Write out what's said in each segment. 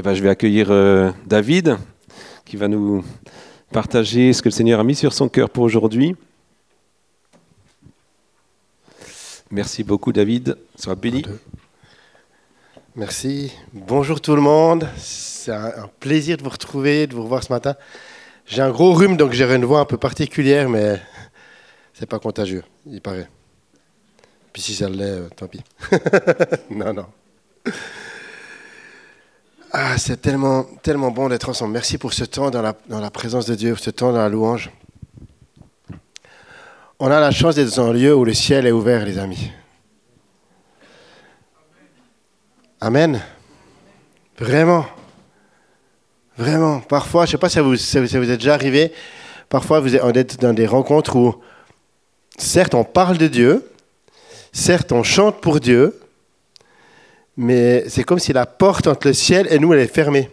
eh ben, je vais accueillir euh, David qui va nous partager ce que le Seigneur a mis sur son cœur pour aujourd'hui. Merci beaucoup David, sois béni. Merci. Bonjour tout le monde. C'est un plaisir de vous retrouver, de vous revoir ce matin. J'ai un gros rhume, donc j'ai une voix un peu particulière, mais c'est pas contagieux, il paraît. Puis si ça l'est, euh, tant pis. non, non. Ah, c'est tellement, bon d'être ensemble. Merci pour ce temps dans la, présence de Dieu, ce temps dans la louange. On a la chance d'être dans un lieu où le ciel est ouvert, les amis. Amen. Vraiment. Vraiment. Parfois, je ne sais pas si ça vous, ça vous est déjà arrivé, parfois vous êtes dans des rencontres où, certes, on parle de Dieu, certes, on chante pour Dieu, mais c'est comme si la porte entre le ciel et nous, elle est fermée.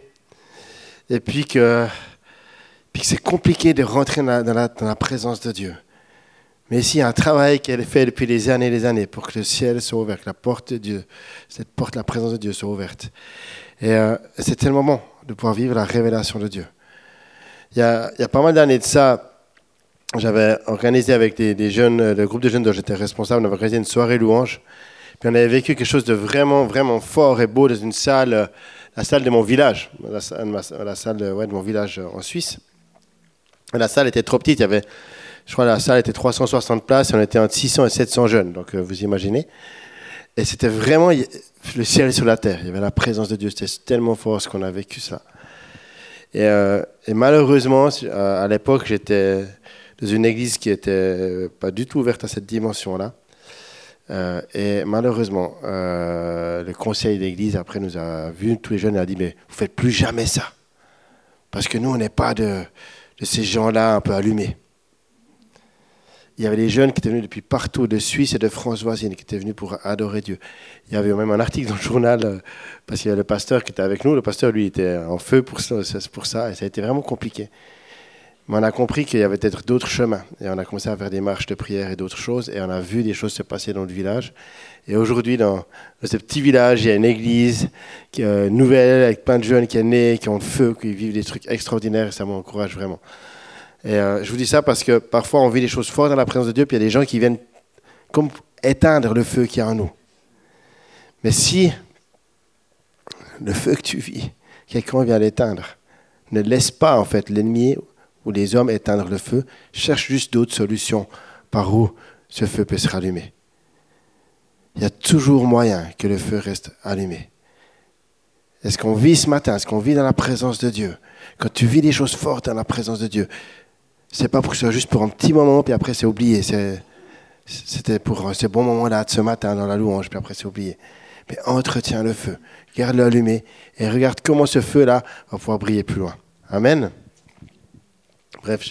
Et puis que, puis c'est compliqué de rentrer dans la, présence de Dieu. Mais ici, il y a un travail qu'elle fait depuis des années et des années pour que le ciel soit ouvert, que la porte de Dieu, cette porte, la présence de Dieu soit ouverte. Et euh, c'est tellement bon de pouvoir vivre la révélation de Dieu. Il y a, il y a pas mal d'années de ça, j'avais organisé avec des, des, jeunes, le groupe de jeunes dont j'étais responsable, on avait organisé une soirée louange. Puis on avait vécu quelque chose de vraiment, vraiment fort et beau dans une salle, la salle de mon village, la, salle de, mon village en Suisse. La salle était trop petite, il y avait, je crois la salle était 360 places, on était entre 600 et 700 jeunes, donc euh, vous imaginez. Et c'était vraiment le ciel sur la terre, il y avait la présence de Dieu, c'était tellement fort ce qu'on a vécu ça. Et, euh, et malheureusement, à l'époque, j'étais dans une église qui n'était pas du tout ouverte à cette dimension-là. Euh, et malheureusement, euh, le conseil d'église, après, nous a vu tous les jeunes et a dit Mais vous faites plus jamais ça. Parce que nous, on n'est pas de, de ces gens-là un peu allumés. Il y avait des jeunes qui étaient venus depuis partout, de Suisse et de France voisine, qui étaient venus pour adorer Dieu. Il y avait même un article dans le journal, euh, parce qu'il y avait le pasteur qui était avec nous. Le pasteur, lui, était en feu pour ça, pour ça et ça a été vraiment compliqué. Mais on a compris qu'il y avait peut-être d'autres chemins. Et on a commencé à faire des marches de prière et d'autres choses. Et on a vu des choses se passer dans le village. Et aujourd'hui, dans, ce petit village, il y a une église est nouvelle, avec plein de jeunes qui sont nés, qui ont le feu, qui vivent des trucs extraordinaires. Et ça m'encourage vraiment. Et euh, je vous dis ça parce que parfois, on vit des choses fortes dans la présence de Dieu. Puis il y a des gens qui viennent comme éteindre le feu qui est en nous. Mais si le feu que tu vis, quelqu'un vient l'éteindre, ne laisse pas en fait l'ennemi où les hommes éteindre le feu, cherche juste d'autres solutions par où ce feu peut se rallumer. Il y a toujours moyen que le feu reste allumé. Est-ce qu'on vit ce matin, est-ce qu'on vit dans la présence de Dieu? Quand tu vis des choses fortes dans la présence de Dieu, c'est pas pour que ce soit juste pour un petit moment, puis après c'est oublié. C'était pour ce bon moment-là, de ce matin, dans la louange, puis après c'est oublié. Mais entretiens le feu, garde-le allumé, et regarde comment ce feu-là va pouvoir briller plus loin. Amen. Bref,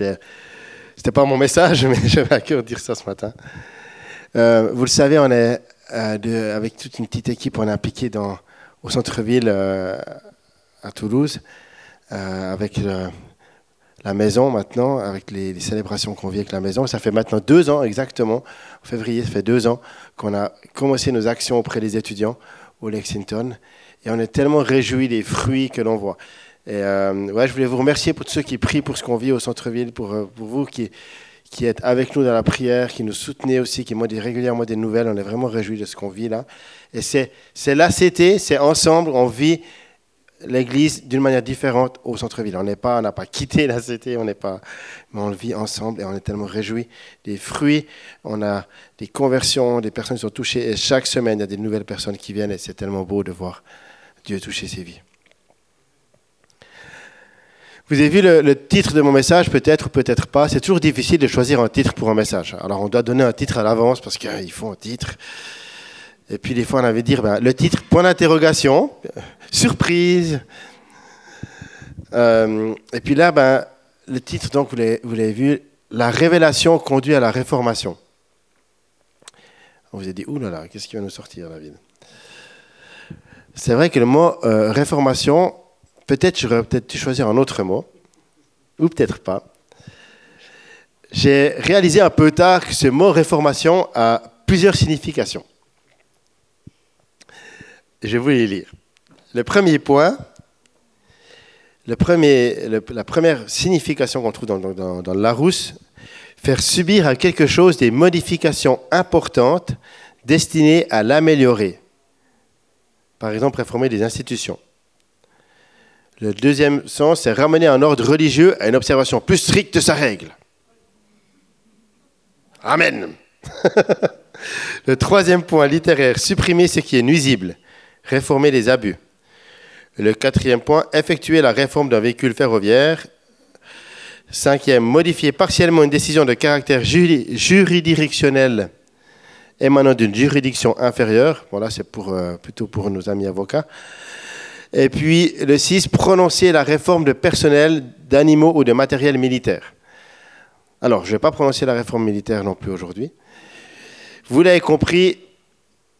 c'était pas mon message, mais j'avais à cœur de dire ça ce matin. Euh, vous le savez, on est euh, avec toute une petite équipe, on est impliqué dans, au centre-ville euh, à Toulouse, avec la maison maintenant, avec les, les célébrations qu'on vit avec la maison. Ça fait maintenant deux ans exactement, en février, ça fait deux ans qu'on a commencé nos actions auprès des étudiants au Lexington. Et on est tellement réjouis des fruits que l'on voit. Et euh, ouais, je voulais vous remercier pour tous ceux qui prient pour ce qu'on vit au centre-ville, pour, euh, pour vous qui, qui êtes avec nous dans la prière, qui nous soutenez aussi, qui m'ont dit régulièrement des nouvelles. On est vraiment réjouis de ce qu'on vit là. Et c'est, l'ACT, c'est ensemble, on vit l'Église d'une manière différente au centre-ville. On n'est pas, on n'a pas quitté l'ACT, on n'est pas, mais on le vit ensemble et on est tellement réjouis des fruits. On a des conversions, des personnes qui sont touchées et chaque semaine il y a des nouvelles personnes qui viennent et c'est tellement beau de voir Dieu toucher ces vies. Vous avez vu le, titre de mon message, peut-être ou peut-être pas. C'est toujours difficile de choisir un titre pour un message. Alors on doit donner un titre à l'avance parce qu'il faut un titre. Et puis des fois on avait dire ben, le titre point d'interrogation, surprise. Euh, et puis là, ben, le titre, donc vous l'avez vu, la révélation conduit à la réformation. On vous a dit, oulala, qu'est-ce qui va nous sortir, David? C'est vrai que le mot euh, réformation, Peut-être j'aurais peut-être dû choisir un autre mot, ou peut-être pas. J'ai réalisé un peu tard que ce mot réformation a plusieurs significations. Je vais vous les lire. Le premier point, la première signification qu'on trouve dans, dans, Larousse, faire subir à quelque chose des modifications importantes destinées à l'améliorer. Par exemple, réformer des institutions. Le deuxième sens, c'est ramener un ordre religieux à une observation plus stricte de sa règle. Amen. Le troisième point littéraire, supprimer ce qui est nuisible, réformer les abus. Le quatrième point, effectuer la réforme d'un véhicule ferroviaire. Cinquième, modifier partiellement une décision de caractère juri- juridictionnel émanant d'une juridiction inférieure. Voilà, c'est pour, euh, plutôt pour nos amis avocats. Et puis le 6, prononcer la réforme de personnel, d'animaux ou de matériel militaire. Alors, je ne vais pas prononcer la réforme militaire non plus aujourd'hui. Vous l'avez compris,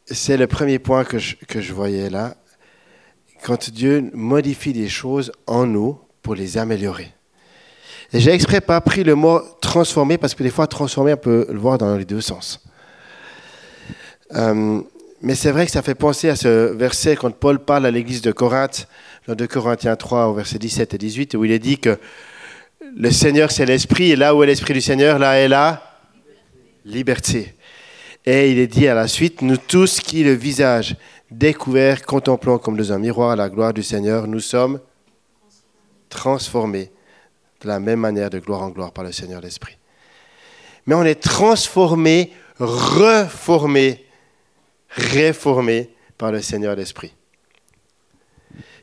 c'est le premier point que je, voyais là. Quand Dieu modifie des choses en nous pour les améliorer. Et j'ai exprès pas pris le mot transformer parce que des fois, transformer, on peut le voir dans les deux sens. Euh, mais c'est vrai que ça fait penser à ce verset quand Paul parle à l'église de Corinthe, dans 2 Corinthiens 3, au verset 17 et 18, où il est dit que le Seigneur, c'est l'Esprit, et là où est l'Esprit du Seigneur, là est la liberté. Et il est dit à la suite, nous tous qui le visage découvert, contemplant comme dans un miroir la gloire du Seigneur, nous sommes transformés de la même manière de gloire en gloire par le Seigneur l'Esprit. Mais on est transformé, reformé, réformé par le Seigneur l'Esprit.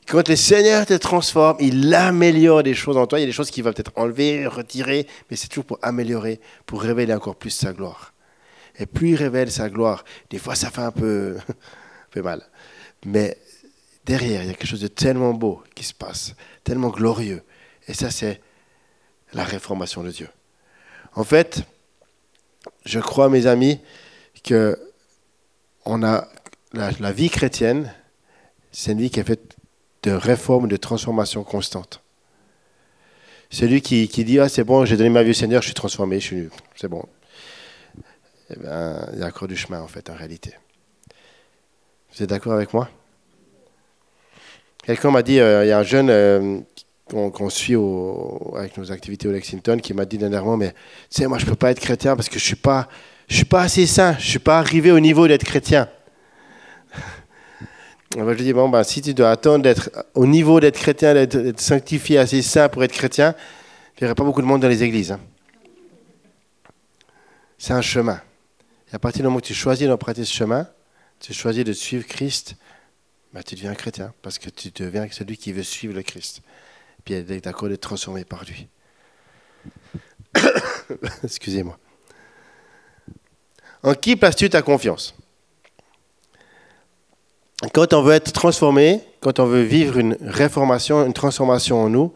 Quand le Seigneur te transforme, il améliore des choses en toi. Il y a des choses qu'il va peut-être enlever, retirer, mais c'est toujours pour améliorer, pour révéler encore plus sa gloire. Et plus il révèle sa gloire, des fois ça fait un peu, un peu mal. Mais derrière, il y a quelque chose de tellement beau qui se passe, tellement glorieux. Et ça, c'est la réformation de Dieu. En fait, je crois, mes amis, que on a la, vie chrétienne, c'est une vie qui est faite de réforme, de transformation constante. Celui qui, qui dit ah c'est bon, j'ai donné ma vie au Seigneur, je suis transformé, je suis c'est bon. Eh bien, il y a encore du chemin en fait, en réalité. Vous êtes d'accord avec moi? Quelqu'un m'a dit, euh, il y a un jeune euh, qu'on suit avec nos activités au Lexington qui m'a dit dernièrement, mais tu sais, moi je peux pas être chrétien parce que je suis pas, je suis pas assez saint, je suis pas arrivé au niveau d'être chrétien. Je dis, bon, ben, si tu dois attendre d'être au niveau d'être chrétien, d'être sanctifié, assez saint pour être chrétien, il n'y aurait pas beaucoup de monde dans les églises. hein. C'est un chemin. Et à partir du moment où tu choisis d'emprunter ce chemin, tu choisis de suivre Christ, ben, tu deviens chrétien, parce que tu deviens celui qui veut suivre le Christ. Puis il est d'accord d'être transformé par lui. Excusez-moi. En qui places-tu ta confiance? Quand on veut être transformé, quand on veut vivre une réformation, une transformation en nous,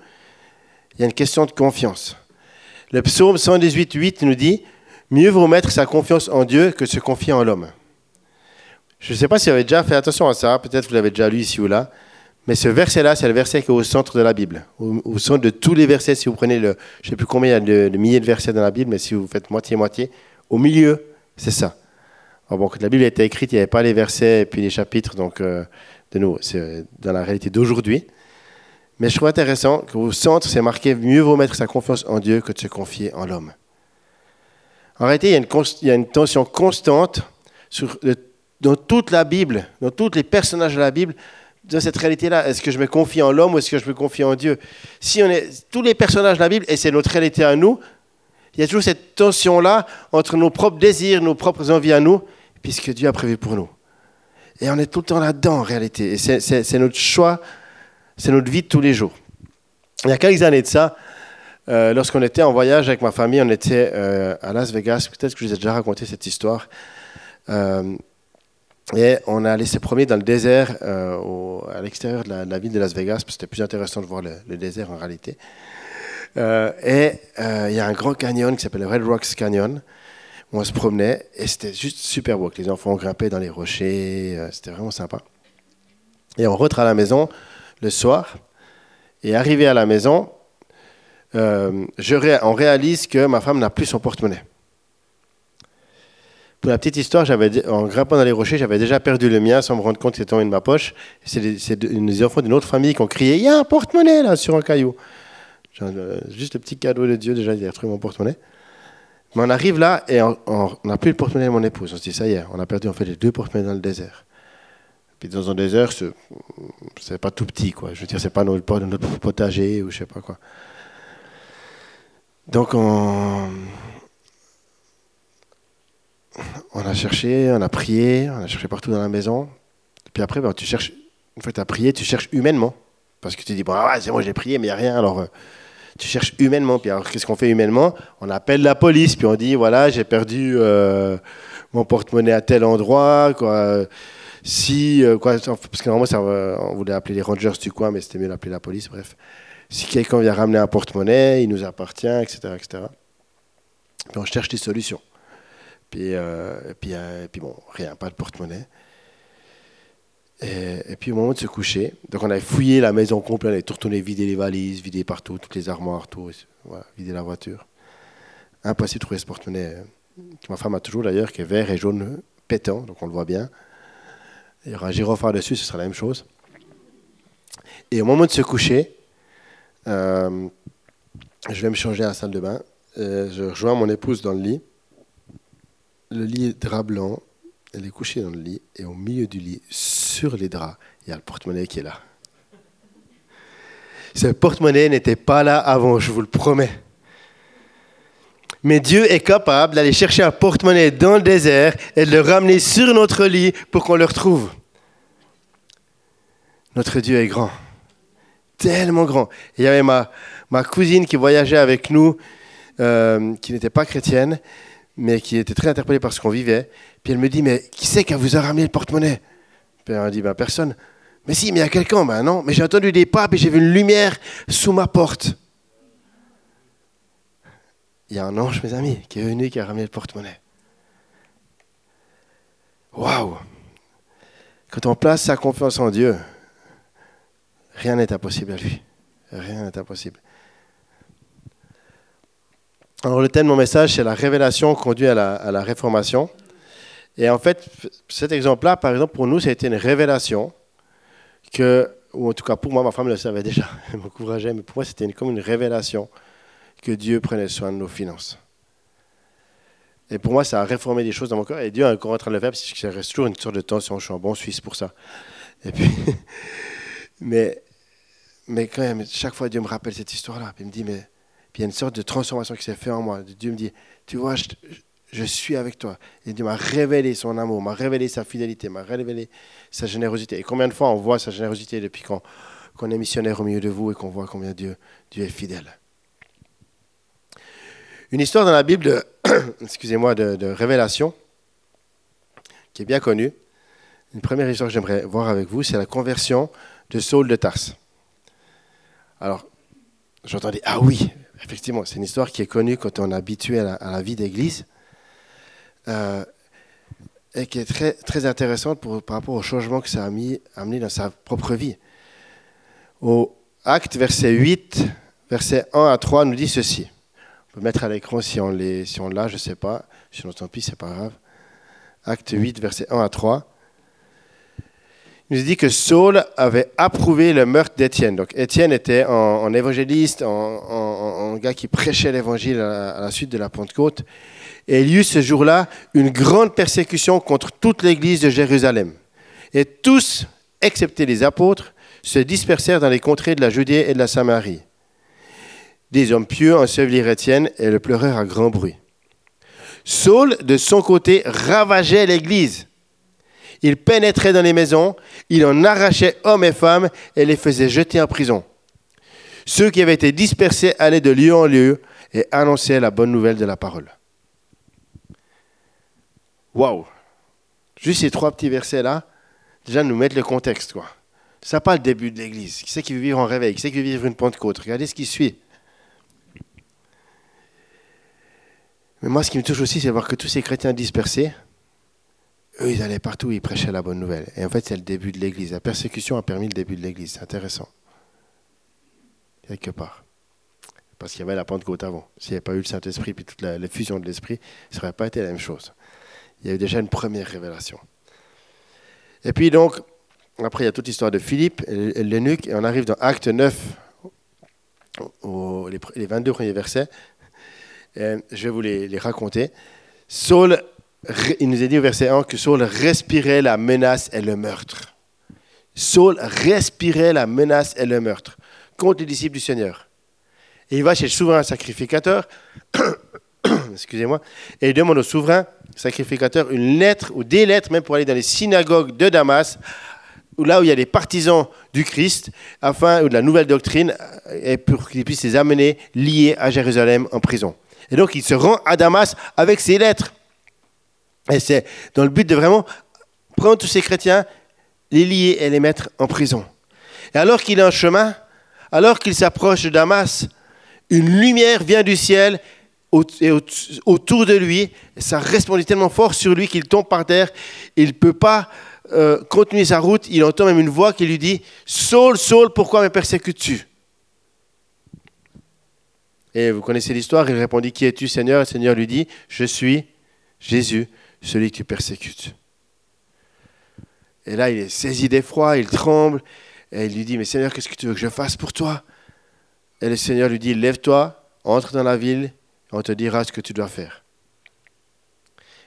il y a une question de confiance. Le psaume 118, 8 nous dit Mieux vaut mettre sa confiance en Dieu que se confier en l'homme. Je ne sais pas si vous avez déjà fait attention à ça, peut-être vous l'avez déjà lu ici ou là, mais ce verset-là, c'est le verset qui est au centre de la Bible. Au, centre de tous les versets, si vous prenez le, je ne sais plus combien il y a de, de milliers de versets dans la Bible, mais si vous faites moitié-moitié, au milieu, c'est ça. Bon, la Bible a été écrite, il n'y avait pas les versets et puis les chapitres, donc euh, de nous, c'est dans la réalité d'aujourd'hui. Mais je trouve intéressant qu'au centre, c'est marqué mieux vaut mettre sa confiance en Dieu que de se confier en l'homme. En réalité, il y a une, tension constante dans toute la Bible, dans tous les personnages de la Bible, dans cette réalité-là. Est-ce que je me confie en l'homme ou est-ce que je me confie en Dieu? Si on est tous les personnages de la Bible, et c'est notre réalité à nous, il y a toujours cette tension-là entre nos propres désirs, nos propres envies à nous, puis ce que Dieu a prévu pour nous. Et on est tout le temps là-dedans en réalité. Et c'est- notre choix, c'est notre vie de tous les jours. Il y a quelques années de ça, euh, lorsqu'on était en voyage avec ma famille, on était euh, à Las Vegas. Peut-être que je vous ai déjà raconté cette histoire. Euh, et on a allé se promener dans le désert à l'extérieur de la, ville de Las Vegas, parce que c'était plus intéressant de voir le désert en réalité. Euh, et euh, il y a un grand canyon qui s'appelle le Red Rocks Canyon, où on se promenait, et c'était juste super beau. Les enfants grimpaient dans les rochers, euh, c'était vraiment sympa. Et on rentre à la maison le soir, et arrivé à la maison, euh, je on réalise que ma femme n'a plus son porte-monnaie. Pour la petite histoire, en grimpant dans les rochers, j'avais déjà perdu le mien sans me rendre compte qu'il était tombé de ma poche. C'est des, des enfants d'une autre famille qui ont crié Il y a un porte-monnaie là sur un caillou. Euh, juste le petit cadeau de Dieu, déjà, il a retrouvé mon porte-monnaie. Mais on arrive là et on n'a plus le porte-monnaie de mon épouse. On se dit Ça y est, on a perdu en fait les deux porte-monnaies dans le désert. Puis dans un désert, c'est, pas tout petit, quoi. Je veux dire, c'est pas notre, notre potager ou je sais pas quoi. Donc on, on a cherché, on a prié, on a cherché partout dans la maison. Puis après, ben, tu cherches, que tu as prié, tu cherches humainement. Parce que tu dis, bon, ah, c'est moi, j'ai prié, mais il n'y a rien. Alors, euh, tu cherches humainement. Puis alors, qu'est-ce qu'on fait humainement? On appelle la police, puis on dit, voilà, j'ai perdu euh, mon porte-monnaie à tel endroit. Si, euh, quoi, parce que normalement, ça, on voulait appeler les rangers du coin, mais c'était mieux d'appeler la police, bref. Si quelqu'un vient ramener un porte-monnaie, il nous appartient, etc. etc. Puis on cherche des solutions. Puis, euh, puis, euh, puis bon, rien, pas de porte-monnaie. Et, puis au moment de se coucher, donc on avait fouillé la maison complète, on avait tout retourné, vidé les valises, vidé partout, toutes les armoires, tout, vidé la voiture. Impossible de trouver ce porte-monnaie, euh, ma femme a toujours d'ailleurs, qui est vert et jaune pétant, donc on le voit bien. Il y aura un gyrophare dessus, ce sera la même chose. Et au moment de se coucher, je vais me changer à la salle de bain. je rejoins mon épouse dans le lit le lit est drap blanc, elle est couchée dans le lit, et au milieu du lit, sur les draps, il y a le porte-monnaie qui est là. Ce porte-monnaie n'était pas là avant, je vous le promets. Mais Dieu est capable d'aller chercher un porte-monnaie dans le désert et de le ramener sur notre lit pour qu'on le retrouve. Notre Dieu est grand, tellement grand. il y avait ma, ma cousine qui voyageait avec nous, euh, qui n'était pas chrétienne, mais qui était très interpellée par ce qu'on vivait. Puis elle me dit, mais qui c'est qui vous a ramené le porte-monnaie? Puis elle dit, ben, personne. Mais si, mais il y a quelqu'un. Ben non, mais j'ai entendu des pas, et j'ai vu une lumière sous ma porte. Il y a un ange, mes amis, qui est venu, qui a ramené le porte-monnaie. Waouh Quand on place sa confiance en Dieu, rien n'est impossible à lui. Rien n'est impossible. Alors le thème de mon message, c'est la révélation conduit à la, réformation. Et en fait, cet exemple-là, par exemple, pour nous, ça a été une révélation que, ou en tout cas pour moi, ma femme le savait déjà, elle m'encourageait, mais pour moi, c'était comme une révélation que Dieu prenait soin de nos finances. Et pour moi, ça a réformé des choses dans mon cœur. Et Dieu est encore en train de le faire, parce que ça reste toujours une sorte de tension. Je suis un bon Suisse pour ça. Et puis, mais, mais quand même, chaque fois, Dieu me rappelle cette histoire-là. Il me dit, mais il y a une sorte de transformation qui s'est faite en moi. Dieu me dit, tu vois, je, suis avec toi. Et Dieu m'a révélé son amour, m'a révélé sa fidélité, m'a révélé sa générosité. Et combien de fois on voit sa générosité depuis qu'on est missionnaire au milieu de vous et qu'on voit combien Dieu, est fidèle. Une histoire dans la Bible, excusez-moi, de, de, révélation, qui est bien connue. Une première histoire que j'aimerais voir avec vous, c'est la conversion de Saul de Tarse. Alors, j'entendais, ah oui, effectivement, c'est une histoire qui est connue quand on est habitué à la, vie d'église euh, et qui est très, très intéressante par rapport au changement que ça a amené dans sa propre vie. Au acte verset 8, verset 1 à 3 nous dit ceci. On peut mettre à l'écran si on l'a, si je ne sais pas. Sinon, tant pis, c'est pas grave. Acte 8, verset 1 à 3 il nous dit que Saul avait approuvé le meurtre d'Étienne. Donc Étienne était un, évangéliste, un, gars qui prêchait l'évangile à, la suite de la Pentecôte. Et il y eut ce jour-là une grande persécution contre toute l'église de Jérusalem. Et tous, excepté les apôtres, se dispersèrent dans les contrées de la Judée et de la Samarie. Des hommes pieux ensevelirent Étienne et le pleurèrent à grand bruit. Saul, de son côté, ravageait l'église il pénétrait dans les maisons, il en arrachait hommes et femmes et les faisait jeter en prison. Ceux qui avaient été dispersés allaient de lieu en lieu et annonçaient la bonne nouvelle de la parole. Waouh Juste ces trois petits versets-là, déjà nous mettent le contexte. Quoi. N'est pas le début de l'Église. Qui c'est qui veut vivre en réveil? Qui c'est qui veut vivre une Pentecôte? Regardez ce qui suit. Mais moi, ce qui me touche aussi, c'est de voir que tous ces chrétiens dispersés, eux, ils allaient partout, ils prêchaient la bonne nouvelle. Et en fait, c'est le début de l'Église. La persécution a permis le début de l'Église. C'est intéressant. Quelque part. Parce qu'il y avait la Pentecôte avant. S'il n'y avait pas eu le Saint-Esprit puis toute la, fusion de l'Esprit, ça n'aurait pas été la même chose. Il y a eu déjà une première révélation. Et puis donc, après, il y a toute l'histoire de Philippe l'eunuque, et on arrive dans Acte 9, les 22 premiers versets. je vais vous les, les raconter. Saul, il nous a dit au verset 1 que Saul respirait la menace et le meurtre. Saul respirait la menace et le meurtre contre les disciples du Seigneur. Et il va chez le souverain sacrificateur, excusez-moi, et il demande au souverain sacrificateur une lettre ou des lettres même pour aller dans les synagogues de Damas, là où il y a des partisans du Christ, afin ou de la nouvelle doctrine, et pour qu'ils puissent les amener liés à Jérusalem en prison. Et donc il se rend à Damas avec ces lettres. Et c'est dans le but de vraiment prendre tous ces chrétiens, les lier et les mettre en prison. Et alors qu'il est en chemin, alors qu'il s'approche de Damas, une lumière vient du ciel et autour de lui. Ça répondit tellement fort sur lui qu'il tombe par terre. Il ne peut pas euh, continuer sa route. Il entend même une voix qui lui dit Saul, Saul, pourquoi me persécutes-tu? Et vous connaissez l'histoire. Il répondit Qui es-tu, Seigneur? Et le Seigneur lui dit Je suis Jésus, celui que tu persécutes. Et là, il est saisi d'effroi, il tremble, et il lui dit, mais Seigneur, qu'est-ce que tu veux que je fasse pour toi? Et le Seigneur lui dit, lève-toi, entre dans la ville, et on te dira ce que tu dois faire.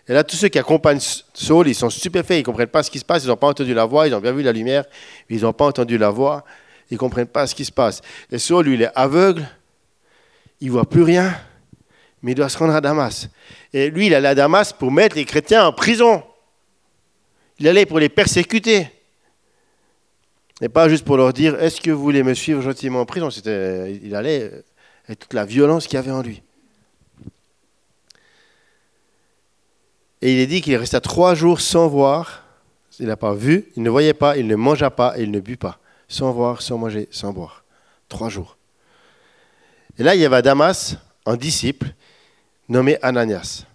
Et là, tous ceux qui accompagnent Saul, ils sont stupéfaits, ils ne comprennent pas ce qui se passe, ils n'ont pas entendu la voix, ils ont bien vu la lumière, mais ils n'ont pas entendu la voix, ils ne comprennent pas ce qui se passe. Et Saul, lui, il est aveugle, il ne voit plus rien, mais il doit se rendre à Damas. Et lui, il allait à Damas pour mettre les chrétiens en prison. Il allait pour les persécuter. Et pas juste pour leur dire Est-ce que vous voulez me suivre gentiment en prison? Il allait avec toute la violence qu'il y avait en lui. Et il est dit qu'il resta trois jours sans voir. Il n'a pas vu, il ne voyait pas, il ne mangea pas et il ne but pas. Sans voir, sans manger, sans boire. Trois jours. Et là, il y avait à Damas un disciple nommé Ananias.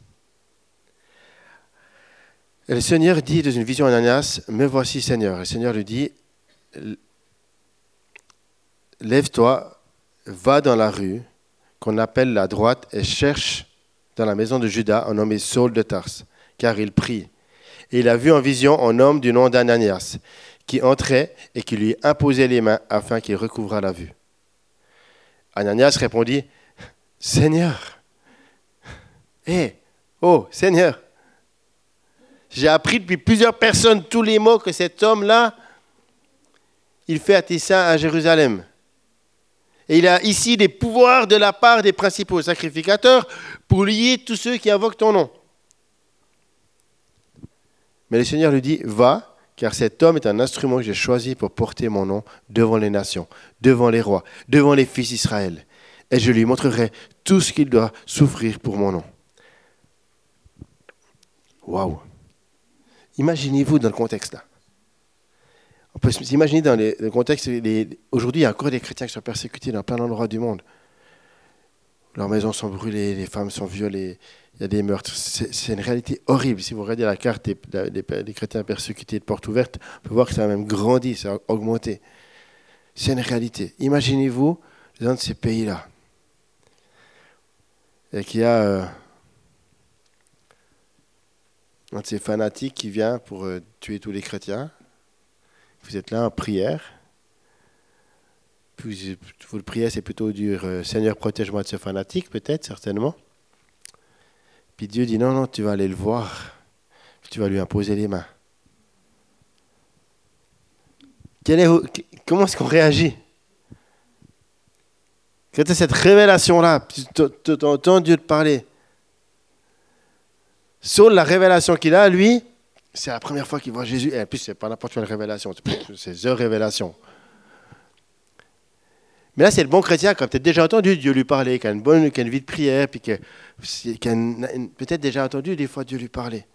Et le Seigneur dit dans une vision à Ananias, Me voici Seigneur. Et le Seigneur lui dit, Lève-toi, va dans la rue qu'on appelle la droite et cherche dans la maison de Judas un nommé Saul de Tarse, car il prie. Et il a vu en vision un homme du nom d'Ananias qui entrait et qui lui imposait les mains afin qu'il recouvrât la vue. Ananias répondit, Seigneur, hé, oh Seigneur, j'ai appris depuis plusieurs personnes tous les mots que cet homme-là, il fait à tes saints à Jérusalem. Et il a ici des pouvoirs de la part des principaux sacrificateurs pour lier tous ceux qui invoquent ton nom. Mais le Seigneur lui dit, va, car cet homme est un instrument que j'ai choisi pour porter mon nom devant les nations, devant les rois, devant les fils d'Israël. Et je lui montrerai tout ce qu'il doit souffrir pour mon nom. Waouh Imaginez-vous dans le contexte là. On peut s'imaginer dans le contexte, aujourd'hui il y a encore des chrétiens qui sont persécutés dans plein d'endroits du monde. Leurs maisons sont brûlées, les femmes sont violées, il y a des meurtres. C'est une réalité horrible. Si vous regardez la carte des, chrétiens persécutés de porte ouverte, on peut voir que ça a même grandi, ça a augmenté. C'est une réalité. Imaginez-vous dans ces pays-là. Et qu'il y a euh, un de ces fanatiques qui vient pour euh, tuer tous les chrétiens. Vous êtes là en prière. Puis, vous le priez, c'est plutôt dur. Euh, Seigneur, protège-moi de ce fanatique, peut-être, certainement. Puis Dieu dit non, non, tu vas aller le voir. tu vas lui imposer les mains. comment est-ce qu'on réagit? Quand tu as cette révélation-là, tu entends Dieu te parler. Saul, la révélation qu'il a, lui, c'est la première fois qu'il voit Jésus. Et en plus, c'est pas n'importe quelle révélation, c'est The Révélation. Mais là, c'est le bon chrétien qui a peut-être déjà entendu Dieu lui parler, qui a une bonne qui a une vie de prière, puis qui a, peut-être déjà entendu des fois Dieu lui parler.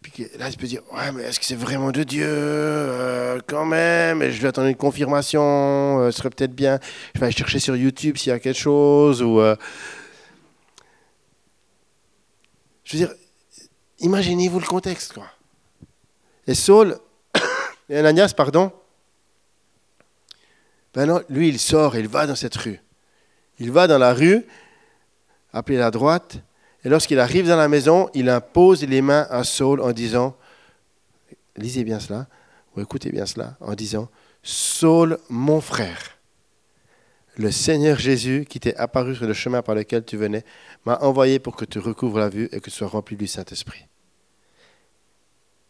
Puis là, il peut dire Ouais, mais est-ce que c'est vraiment de Dieu? Euh, Quand même, je vais attendre une confirmation, euh, ce serait peut-être bien. Je vais aller chercher sur YouTube s'il y a quelque chose. Ou, euh, Je veux dire, imaginez-vous le contexte. Quoi. Et Saul, et Ananias, pardon, ben non, lui, il sort, il va dans cette rue. Il va dans la rue, appelée la droite, Et lorsqu'il arrive dans la maison, il impose les mains à Saul en disant, lisez bien cela, ou écoutez bien cela, en disant, Saul, mon frère, le Seigneur Jésus, qui t'est apparu sur le chemin par lequel tu venais, m'a envoyé pour que tu recouvres la vue et que tu sois rempli du Saint-Esprit.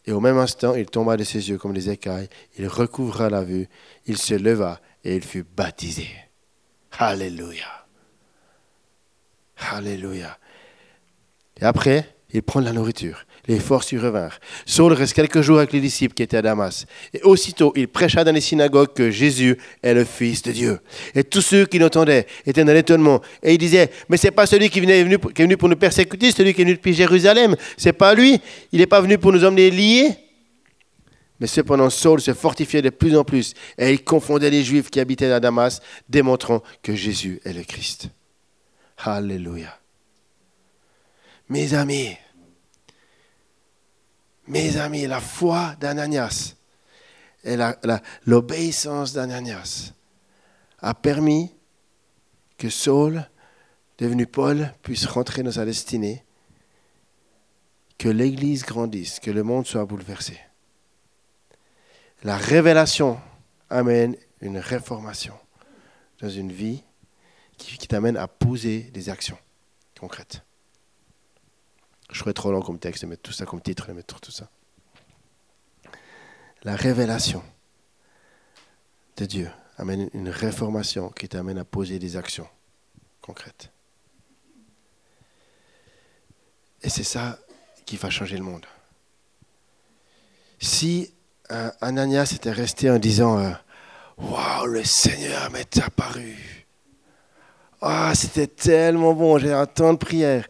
Et au même instant, il tomba de ses yeux comme des écailles, il recouvra la vue, il se leva et il fut baptisé. Alléluia. Alléluia. Et après, il prend la nourriture. Les forces lui revinrent. Saul reste quelques jours avec les disciples qui étaient à Damas. Et aussitôt, il prêcha dans les synagogues que Jésus est le Fils de Dieu. Et tous ceux qui l'entendaient étaient dans l'étonnement. Et ils disaient, mais c'est pas celui qui, qui est venu pour nous persécuter, celui qui est venu depuis Jérusalem. C'est pas lui. Il n'est pas venu pour nous emmener liés. Mais cependant, Saul se fortifiait de plus en plus. Et il confondait les Juifs qui habitaient à Damas, démontrant que Jésus est le Christ. Alléluia. Mes amis, mes amis, la foi d'Ananias et l'obéissance d'Ananias a permis que Saul, devenu Paul, puisse rentrer dans sa destinée, que l'Église grandisse, que le monde soit bouleversé. La révélation amène une réformation dans une vie qui, qui t'amène à poser des actions concrètes. Je ferais trop long comme texte de mettre tout ça comme titre, de mettre tout ça. La révélation de Dieu amène une réformation qui t'amène à poser des actions concrètes. Et c'est ça qui va changer le monde. Si euh, Ananias était resté en disant euh, Waouh, le Seigneur m'est apparu. Ah, c'était tellement bon, j'ai un temps de prière.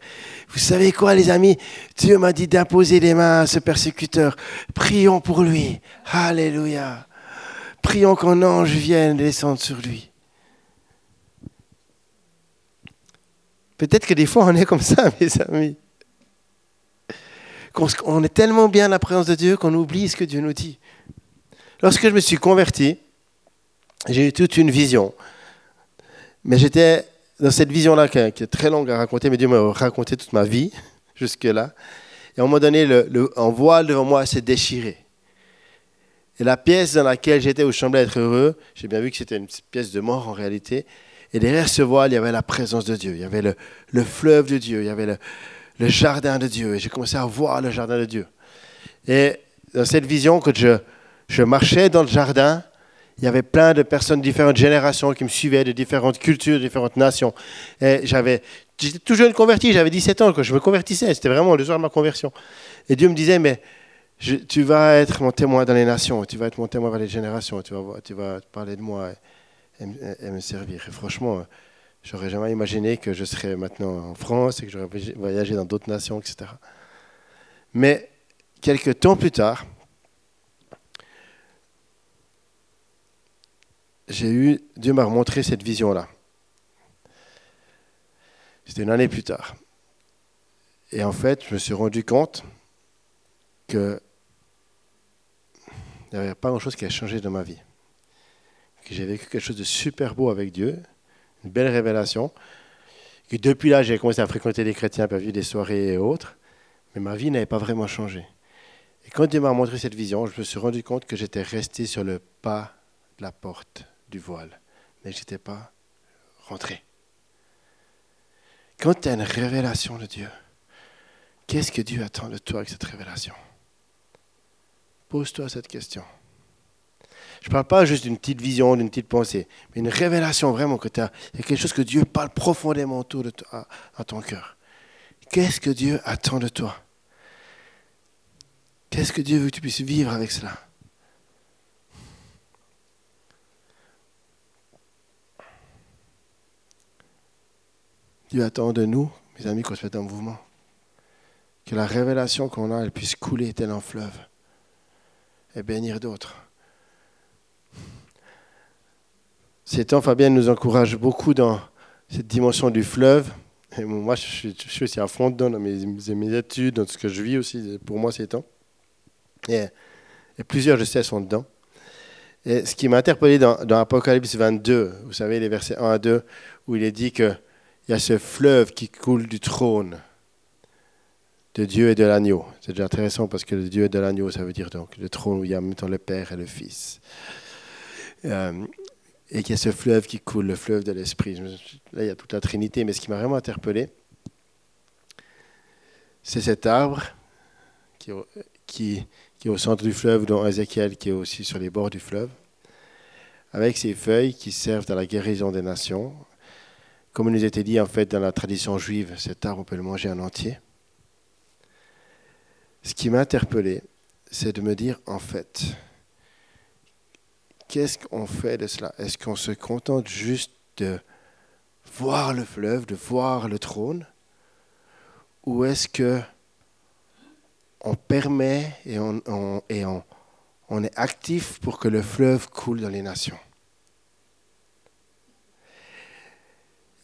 Vous savez quoi, les amis? Dieu m'a dit d'imposer les mains à ce persécuteur. Prions pour lui. Alléluia. Prions qu'un ange vienne descendre sur lui. Peut-être que des fois on est comme ça, mes amis. On est tellement bien à la présence de Dieu qu'on oublie ce que Dieu nous dit. Lorsque je me suis converti, j'ai eu toute une vision. Mais j'étais dans cette vision-là, qui, est très longue à raconter, mais Dieu m'a raconté toute ma vie jusque-là. Et à un moment donné, le, le, un voile devant moi s'est déchiré. Et la pièce dans laquelle j'étais, où je semblais être heureux, j'ai bien vu que c'était une pièce de mort en réalité. Et derrière ce voile, il y avait la présence de Dieu. Il y avait le, le fleuve de Dieu. Il y avait le, le jardin de Dieu. Et j'ai commencé à voir le jardin de Dieu. Et dans cette vision, quand je, je marchais dans le jardin, il y avait plein de personnes de différentes générations qui me suivaient, de différentes cultures, de différentes nations. J'avais, j'étais tout jeune converti, j'avais 17 ans quand je me convertissais, c'était vraiment le jour de ma conversion. Et Dieu me disait, mais tu vas être mon témoin dans les nations, tu vas être mon témoin dans les générations, tu vas, parler de moi et, et, me servir. Et franchement, j'aurais jamais imaginé que je serais maintenant en France et que j'aurais voyagé dans d'autres nations, etc. Mais quelques temps plus tard, j'ai eu, Dieu m'a montré cette vision-là. C'était une année plus tard. Et en fait, je me suis rendu compte que il n'y avait pas grand-chose qui a changé dans ma vie. Que j'ai vécu quelque chose de super beau avec Dieu, une belle révélation. Que depuis là, j'ai commencé à fréquenter des chrétiens, à vivre des soirées et autres. Mais ma vie n'avait pas vraiment changé. Et quand Dieu m'a montré cette vision, je me suis rendu compte que j'étais resté sur le pas de la porte du voile, mais je n'étais pas rentré. Quand tu as une révélation de Dieu, qu'est-ce que Dieu attend de toi avec cette révélation? Pose-toi cette question. Je ne parle pas juste d'une petite vision, d'une petite pensée, mais une révélation vraiment que tu as. A quelque chose que Dieu parle profondément autour de toi, à ton cœur. Qu'est-ce que Dieu attend de toi? Qu'est-ce que Dieu veut que tu puisses vivre avec cela? Dieu attend de nous, mes amis, qu'on se mette en mouvement. Que la révélation qu'on a, elle puisse couler tel un fleuve et bénir d'autres. Ces temps, Fabien nous encourage beaucoup dans cette dimension du fleuve. Moi, je suis, aussi à fond dedans dans mes, études, dans ce que je vis aussi. Pour moi, ces temps. Et, et, plusieurs, je sais, sont dedans. Et ce qui m'a interpellé dans, dans Apocalypse 22, vous savez, les versets 1 à 2, où il est dit que il y a ce fleuve qui coule du trône de Dieu et de l'agneau. C'est déjà intéressant parce que le Dieu et de l'agneau, ça veut dire donc le trône où il y a en le Père et le Fils. Euh, et qu'il y a ce fleuve qui coule, le fleuve de l'Esprit. Là, il y a toute la Trinité, mais ce qui m'a vraiment interpellé, c'est cet arbre qui, qui, qui, est au centre du fleuve, dont Ézéchiel, qui est aussi sur les bords du fleuve, avec ses feuilles qui servent à la guérison des nations. Comme il nous était dit, en fait, dans la tradition juive, cet arbre, on peut le manger en entier. Ce qui m'a interpellé, c'est de me dire, en fait, qu'est-ce qu'on fait de cela? Est-ce qu'on se contente juste de voir le fleuve, de voir le trône? Ou est-ce que on permet et, on, est actif pour que le fleuve coule dans les nations?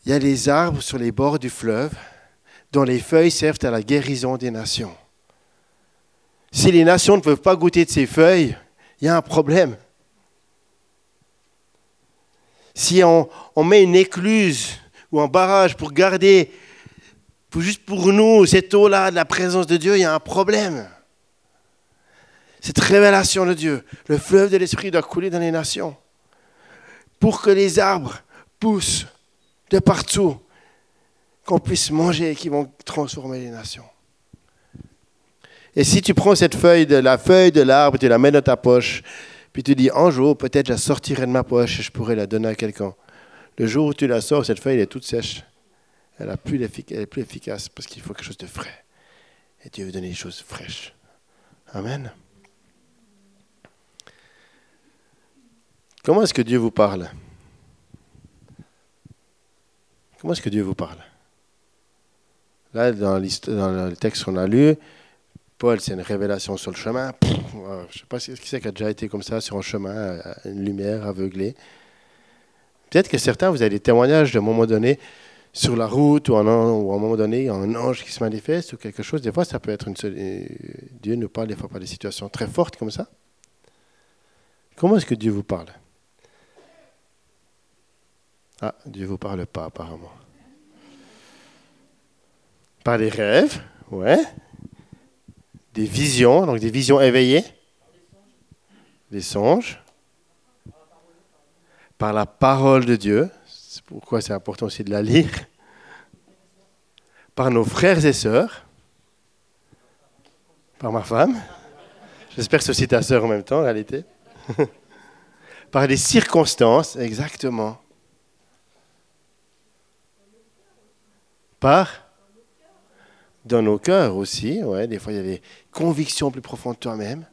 Il y a des arbres sur les bords du fleuve dont les feuilles servent à la guérison des nations. Si les nations ne peuvent pas goûter de ces feuilles, il y a un problème si on, met une écluse ou un barrage pour garder, juste pour nous, cette eau-là de la présence de Dieu, il y a un problème. Cette révélation de Dieu, le fleuve de l'Esprit doit couler dans les nations pour que les arbres poussent de partout, qu'on puisse manger et qui vont transformer les nations. Et si tu prends cette feuille de la feuille de l'arbre, tu la mets dans ta poche, puis tu dis, un jour, peut-être je la sortirai de ma poche et je pourrai la donner à quelqu'un. Le jour où tu la sors, cette feuille elle est toute sèche. Elle, a plus elle est plus efficace parce qu'il faut quelque chose de frais. Et Dieu veut donner des choses fraîches. Amen. Comment est-ce que Dieu vous parle? Comment est-ce que Dieu vous parle? Là, dans, le texte qu'on a lu, Paul, c'est une révélation sur le chemin. je ne sais pas qui c'est qui a déjà été comme ça sur un chemin, une lumière aveuglée. Peut-être que certains, vous avez des témoignages d'un moment donné sur la route ou, à un moment donné, il y a un ange qui se manifeste ou quelque chose. Des fois, ça peut être une euh, Dieu nous parle des fois par des situations très fortes comme ça. Comment est-ce que Dieu vous parle? Ah, Dieu ne vous parle pas apparemment. Par des rêves, ouais. Des visions, donc des visions éveillées, des songes, par la parole de Dieu, c'est pourquoi c'est important aussi de la lire, par nos frères et sœurs, par ma femme, j'espère que c'est aussi ta sœur en même temps en réalité, par les circonstances, exactement, dans nos cœurs aussi. Ouais, des fois, il y a des convictions plus profondes de toi-même.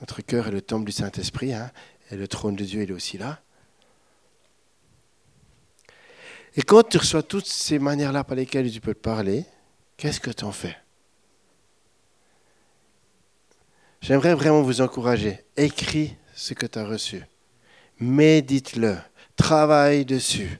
Notre cœur est le temple du Saint-Esprit, hein, et le trône de Dieu, est aussi là. Et quand tu reçois toutes ces manières-là par lesquelles tu peux parler, qu'est-ce que tu en fais? J'aimerais vraiment vous encourager. Écris ce que tu as reçu. Médite-le. Travaille dessus.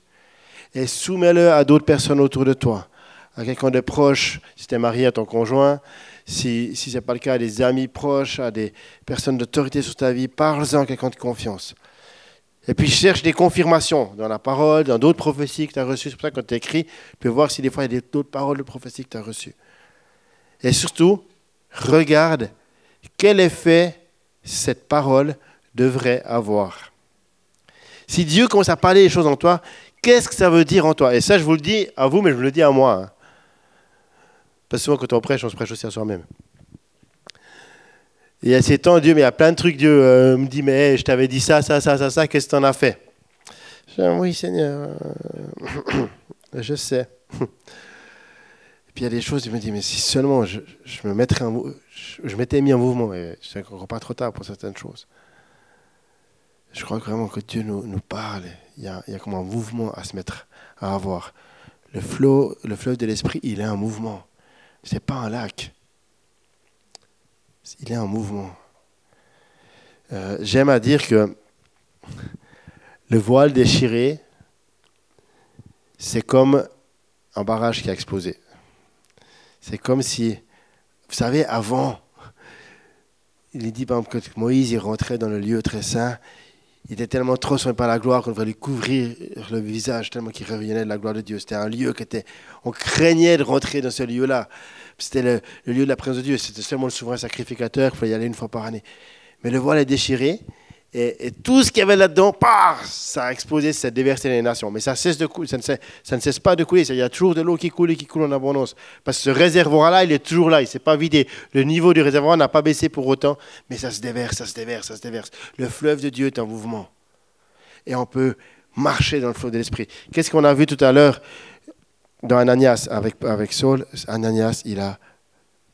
Et soumets-le à d'autres personnes autour de toi à quelqu'un de proche, si tu es marié à ton conjoint, si, si ce n'est pas le cas, à des amis proches, à des personnes d'autorité sur ta vie, parle-en à quelqu'un de confiance. Et puis cherche des confirmations dans la parole, dans d'autres prophéties que tu as reçues. C'est pour ça que quand tu écris, tu peux voir si des fois il y a d'autres paroles de prophéties que tu as reçues. Et surtout, regarde quel effet cette parole devrait avoir. Si Dieu commence à parler des choses en toi, qu'est-ce que ça veut dire en toi? Et ça, je vous le dis à vous, mais je vous le dis à moi. Hein. Parce que souvent, quand on prêche, on se prêche aussi à soi-même. Et a ces temps, Dieu, mais il y a plein de trucs. Dieu euh, me dit, mais je t'avais dit ça, ça, ça, ça, ça, qu'est-ce que tu en as fait? Je dis, oui, Seigneur, euh, je sais. Et puis il y a des choses, il me dit, mais si seulement je, me en, je, m'étais mis en mouvement, et c'est encore pas trop tard pour certaines choses. Je crois vraiment que Dieu nous, nous parle. Il y, a, il y, a, comme un mouvement à se mettre, à avoir. Le le fleuve de l'esprit, il est un mouvement. Ce n'est pas un lac. Il est en mouvement. Euh, j'aime à dire que le voile déchiré, c'est comme un barrage qui a explosé. C'est comme si, vous savez, avant, il est dit par exemple que Moïse il rentrait dans le lieu très saint, il était tellement transformé par la gloire qu'on devrait lui couvrir le visage tellement qu'il revenait de la gloire de Dieu. C'était un lieu qui était... On craignait de rentrer dans ce lieu-là. C'était le, le, lieu de la présence de Dieu. C'était seulement le souverain sacrificateur qu'il fallait y aller une fois par année. Mais le voile est déchiré. Et, tout ce qu'il y avait là-dedans, ça a explosé, ça a déversé les nations. Mais ça, cesse de ça, ne cesse, pas de couler. Il y a toujours de l'eau qui coule et qui coule en abondance. Parce que ce réservoir-là, il est toujours là, il ne s'est pas vidé. Le niveau du réservoir n'a pas baissé pour autant, mais ça se déverse, ça se déverse, ça se déverse. Le fleuve de Dieu est en mouvement. Et on peut marcher dans le fleuve de l'Esprit. Qu'est-ce qu'on a vu tout à l'heure dans Ananias avec, avec Saul? Ananias, il a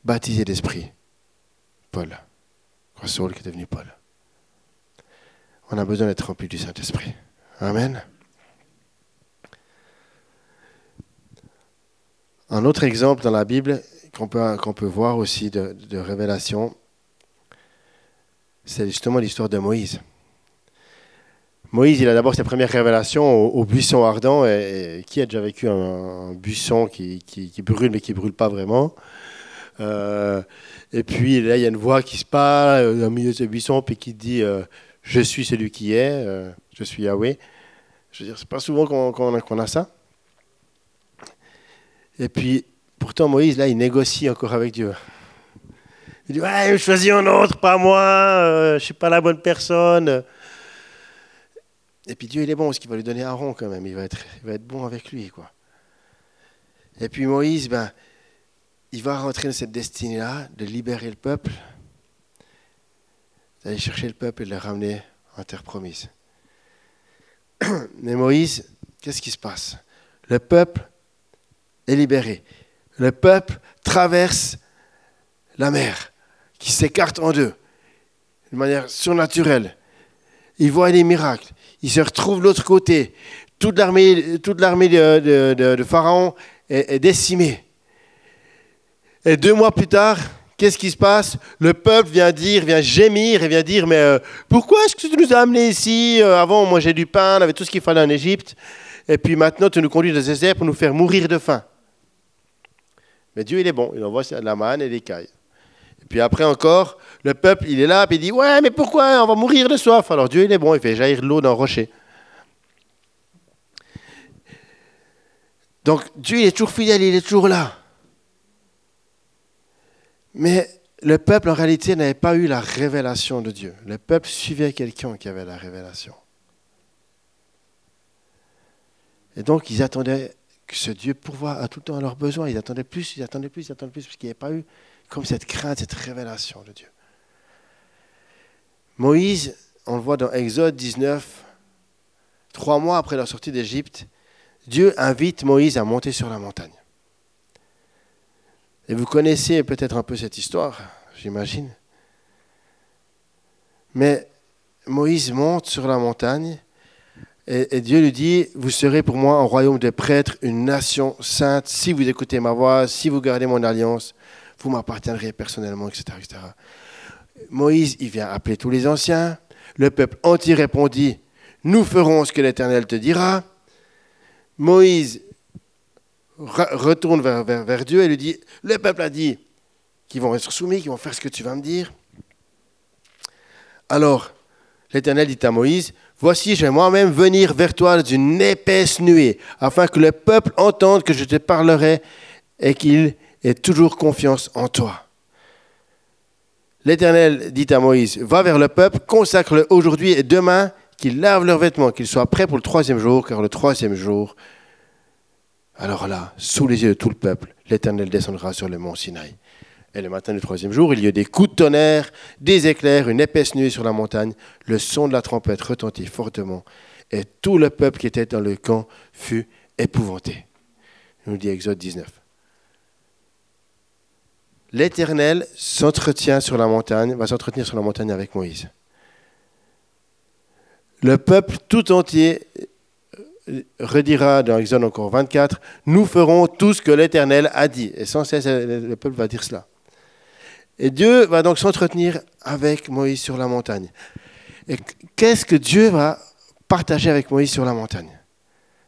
baptisé l'Esprit. Paul. Saul qui est devenu Paul on a besoin d'être rempli du Saint-Esprit. Amen. Un autre exemple dans la Bible qu'on peut, voir aussi de, révélation, c'est justement l'histoire de Moïse. Moïse, il a d'abord sa première révélation au, buisson ardent. Qui a déjà vécu un, buisson qui, brûle mais qui ne brûle pas vraiment euh, Et puis là, il y a une voix qui se parle au milieu de ce buisson puis qui dit euh, je suis celui qui est, euh, je suis Yahweh. Je veux dire, c'est pas souvent qu'on a, ça. Et puis, pourtant, Moïse, là, il négocie encore avec Dieu. Il dit, ouais, choisis un autre, pas moi, euh, je suis pas la bonne personne. Et puis Dieu, il est bon, parce qu'il va lui donner Aaron quand même, il va être, il va être bon avec lui. quoi. Et puis Moïse, ben, il va rentrer dans cette destinée-là de libérer le peuple d'aller chercher le peuple et de le ramener en terre promise. Mais Moïse, qu'est-ce qui se passe? Le peuple est libéré. Le peuple traverse la mer qui s'écarte en deux de manière surnaturelle. Il voit des miracles. Il se retrouve de l'autre côté. Toute l'armée, de, Pharaon est décimée. Et deux mois plus tard, qu'est-ce qui se passe? Le peuple vient dire, vient gémir et vient dire, mais euh, pourquoi est-ce que tu nous as amenés ici? Euh, Avant, on mangeait du pain, on avait tout ce qu'il fallait en Égypte, et puis maintenant, tu nous conduis dans les déserts pour nous faire mourir de faim. Mais Dieu, il est bon, il envoie la manne et des cailles. Et puis après encore, le peuple, il est là, et il dit, ouais, mais pourquoi On va mourir de soif? Alors Dieu, il est bon, il fait jaillir l'eau le rocher. Donc Dieu, il est toujours fidèle, il est toujours là. Mais le peuple, en réalité, n'avait pas eu la révélation de Dieu. Le peuple suivait quelqu'un qui avait la révélation. Et donc, ils attendaient que ce Dieu pourvoie à tout le temps à leurs besoins. Ils attendaient plus, ils attendaient plus, ils attendaient plus, parce qu'il n'y avait pas eu comme cette crainte, cette révélation de Dieu. Moïse, on le voit dans Exode 19, trois mois après leur sortie d'Égypte, Dieu invite Moïse à monter sur la montagne. Et vous connaissez peut-être un peu cette histoire, j'imagine. Mais Moïse monte sur la montagne et, Dieu lui dit, vous serez pour moi un royaume de prêtres, une nation sainte, si vous écoutez ma voix, si vous gardez mon alliance, vous m'appartiendrez personnellement, etc., etc. Moïse, il vient appeler tous les anciens. Le peuple entier répondit, nous ferons ce que l'Éternel te dira. Moïse retourne vers, Dieu et lui dit, le peuple a dit qu'ils vont être soumis, qu'ils vont faire ce que tu vas me dire. Alors, l'Éternel dit à Moïse, voici, je vais moi-même venir vers toi d'une épaisse nuée, afin que le peuple entende que je te parlerai et qu'il ait toujours confiance en toi. L'Éternel dit à Moïse, va vers le peuple, consacre-le aujourd'hui et demain, qu'ils lavent leurs vêtements, qu'ils soient prêts pour le troisième jour, car le troisième jour, alors là, sous les yeux de tout le peuple, l'Éternel descendra sur le mont Sinaï. Et le matin du troisième jour, il y eut des coups de tonnerre, des éclairs, une épaisse nuée sur la montagne. Le son de la trompette retentit fortement. Et tout le peuple qui était dans le camp fut épouvanté. Nous dit Exode 19. L'Éternel s'entretient sur la montagne, va s'entretenir sur la montagne avec Moïse. Le peuple tout entier redira dans Exode encore 24, nous ferons tout ce que l'Éternel a dit. Et sans cesse, le peuple va dire cela. Et Dieu va donc s'entretenir avec Moïse sur la montagne. Et qu'est-ce que Dieu va partager avec Moïse sur la montagne?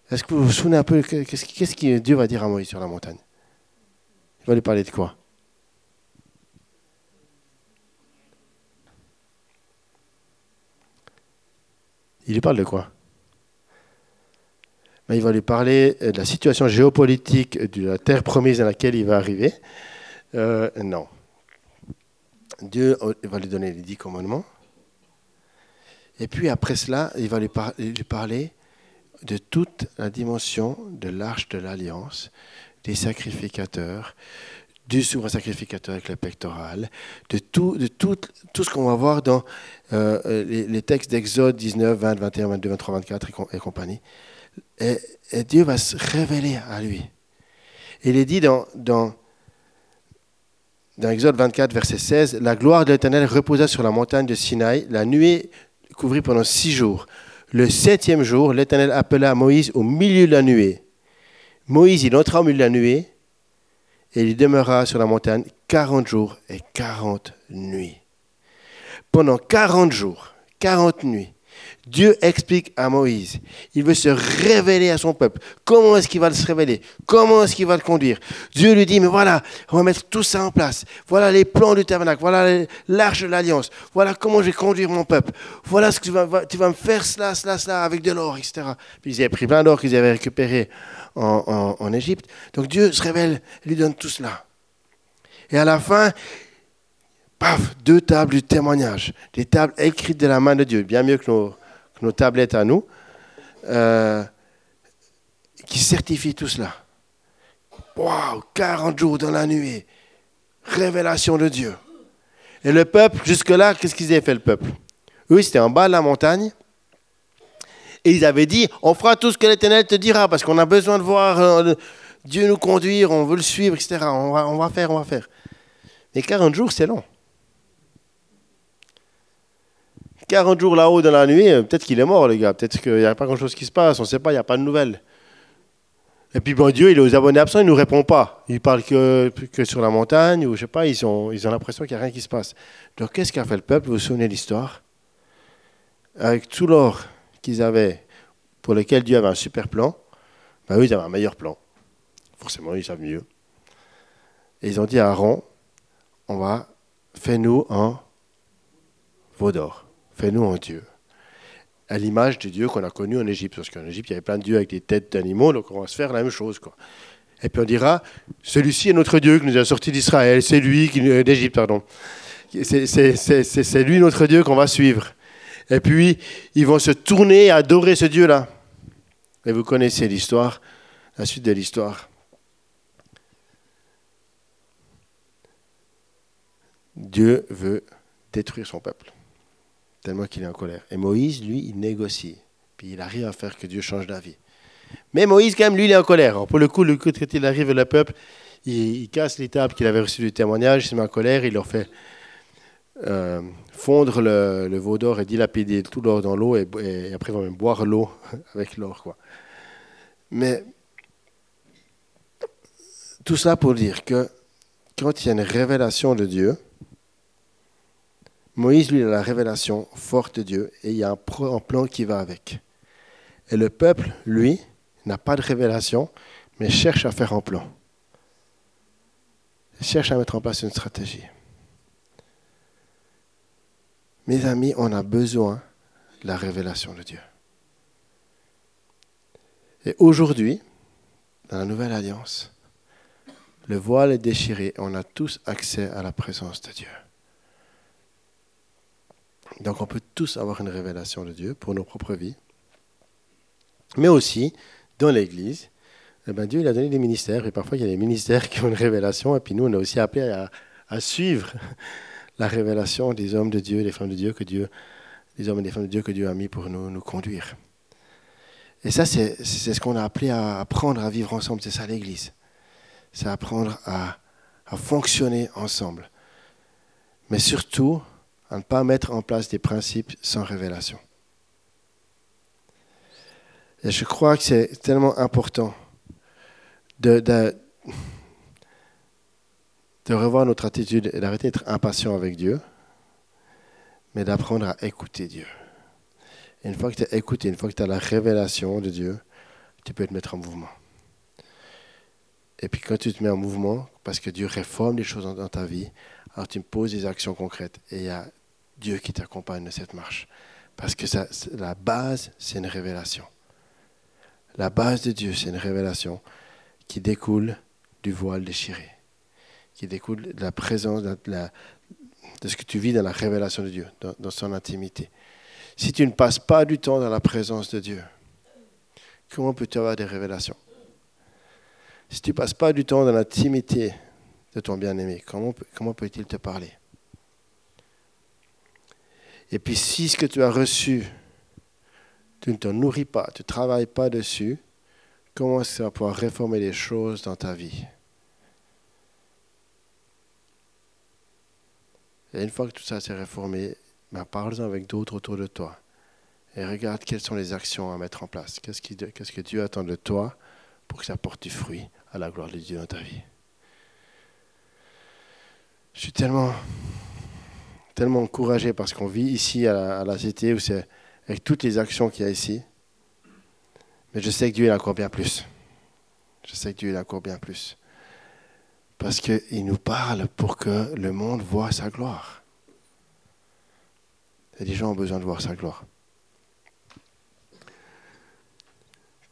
Est-ce que vous vous souvenez un peu, qu'est-ce que Dieu va dire à Moïse sur la montagne? Il va lui parler de quoi? Il lui parle de quoi? Il va lui parler de la situation géopolitique de la terre promise dans laquelle il va arriver. Euh, non. Dieu va lui donner les dix commandements. Et puis après cela, il va lui, parler de toute la dimension de l'arche de l'alliance, des sacrificateurs, du souverain sacrificateur avec le pectoral, de tout, de tout, tout ce qu'on va voir dans euh, les, textes d'Exode 19, 20, 21, 22, 23, 24 et, compagnie. Et, Dieu va se révéler à lui. Il est dit dans, dans, dans Exode 24, verset 16, La gloire de l'Éternel reposa sur la montagne de Sinaï, la nuée couvrit pendant six jours. Le septième jour, l'Éternel appela Moïse au milieu de la nuée. Moïse, il entra au milieu de la nuée et il demeura sur la montagne quarante jours et quarante nuits. Pendant quarante jours, quarante nuits, Dieu explique à Moïse, il veut se révéler à son peuple. Comment est-ce qu'il va se révéler? Comment est-ce qu'il va le conduire? Dieu lui dit, mais voilà, on va mettre tout ça en place. Voilà les plans du tabernacle, voilà l'arche de l'alliance, voilà comment je vais conduire mon peuple. Voilà ce que tu vas, me faire, cela, cela, cela, avec de l'or, etc. Puis ils avaient pris plein d'or qu'ils avaient récupéré en, Égypte. Donc Dieu se révèle, lui donne tout cela. Et à la fin, paf, deux tables du témoignage, des tables écrites de la main de Dieu, bien mieux que nos, nos tablettes à nous, euh, qui certifient tout cela. Waouh, 40 jours dans la nuit, révélation de Dieu. Et le peuple, jusque-là, qu'est-ce qu'ils avaient fait le peuple? Eux, c'était en bas de la montagne. Et ils avaient dit, on fera tout ce que l'Éternel te dira, parce qu'on a besoin de voir euh, Dieu nous conduire, on veut le suivre, etc. On va, on va faire, on va faire. Mais 40 jours, c'est long. 40 jours là-haut dans la nuit, euh, peut-être qu'il est mort, les gars. Peut-être qu'il n'y a pas grand-chose qui se passe, on ne sait pas, il n'y a pas de nouvelles. Et puis, bon, Dieu, il est aux abonnés absents, il ne nous répond pas. Il parle que, sur la montagne, ou je sais pas, ils, ont, ils ont l'impression qu'il n'y a rien qui se passe. Donc, qu'est-ce qu'a fait le peuple? Vous vous souvenez de l'histoire? Avec tout l'or qu'ils avaient, pour lequel Dieu avait un super plan, ben eux, ils avaient un meilleur plan. Forcément, ils savent mieux. Et ils ont dit à Aaron, on va, fais-nous un veau d'or. Fais-nous un Dieu. À l'image du Dieu qu'on a connu en Égypte. Parce qu'en Égypte, il y avait plein de dieux avec des têtes d'animaux, donc on va se faire la même chose. Quoi. Et puis on dira, celui-ci est notre Dieu qui nous a sortis d'Israël, c'est lui d'Égypte, pardon. C'est lui notre Dieu qu'on va suivre. Et puis, ils vont se tourner à adorer ce Dieu-là. Et vous connaissez l'histoire, la suite de l'histoire. Dieu veut détruire son peuple tellement qu'il est en colère. Et Moïse, lui, il négocie. Puis il arrive à faire que Dieu change d'avis. Mais Moïse, quand même, lui, il est en colère. pour le coup, le coup, quand il arrive le peuple, il, casse les tables qu'il avait reçues du témoignage, il se met en colère, il leur fait euh, fondre le, veau d'or et dilapider tout l'or dans l'eau, et, après, il va même boire l'eau avec l'or. Quoi. Mais tout ça pour dire que quand il y a une révélation de Dieu, Moïse, lui, a la révélation forte de Dieu et il y a un, plan qui va avec. Et le peuple, lui, n'a pas de révélation, mais cherche à faire un plan. Il cherche à mettre en place une stratégie. Mes amis, on a besoin de la révélation de Dieu. Et aujourd'hui, dans la nouvelle alliance, le voile est déchiré et on a tous accès à la présence de Dieu. Donc on peut tous avoir une révélation de Dieu pour nos propres vies. Mais aussi, dans l'Église, eh ben, Dieu a donné des ministères, et parfois il y a des ministères qui ont une révélation, et puis nous on est aussi appelés à, suivre la révélation des hommes de Dieu, des femmes de Dieu que Dieu, des des femmes de Dieu que Dieu a mis pour nous, nous conduire. Et ça, c'est ce qu'on a appelé à apprendre à vivre ensemble, c'est ça l'Église. C'est apprendre à fonctionner ensemble. Mais surtout, à ne pas mettre en place des principes sans révélation. Et je crois que c'est tellement important de, revoir notre attitude et d'arrêter d'être impatient avec Dieu, mais d'apprendre à écouter Dieu. Une fois que tu as écouté, une fois que tu as la révélation de Dieu, tu peux te mettre en mouvement. Et puis quand tu te mets en mouvement, parce que Dieu réforme les choses dans ta vie, alors tu me poses des actions concrètes. Et il y a Dieu qui t'accompagne de cette marche. Parce que ça, la base, c'est une révélation. La base de Dieu, c'est une révélation qui découle du voile déchiré, qui découle de la présence, de, ce que tu vis dans la révélation de Dieu, dans, dans son intimité. Si tu ne passes pas du temps dans la présence de Dieu, comment peux-tu avoir des révélations? Si tu ne passes pas du temps dans l'intimité de ton bien-aimé, comment, comment peut-il te parler? Et puis si ce que tu as reçu, tu ne te nourris pas, tu ne travailles pas dessus, comment est-ce ça va pouvoir réformer les choses dans ta vie? Et une fois que tout ça s'est réformé, ben, parle-en avec d'autres autour de toi. Et regarde quelles sont les actions à mettre en place. Qu'est-ce que Dieu attend de toi pour que ça porte du fruit à la gloire de Dieu dans ta vie? Je suis tellement, tellement encouragé parce qu'on vit ici à la, Cité, où c'est avec toutes les actions qu'il y a ici. Mais je sais que Dieu est encore bien plus. Je sais que Dieu est encore bien plus. Parce qu'il nous parle pour que le monde voit sa gloire. Et les gens ont besoin de voir sa gloire.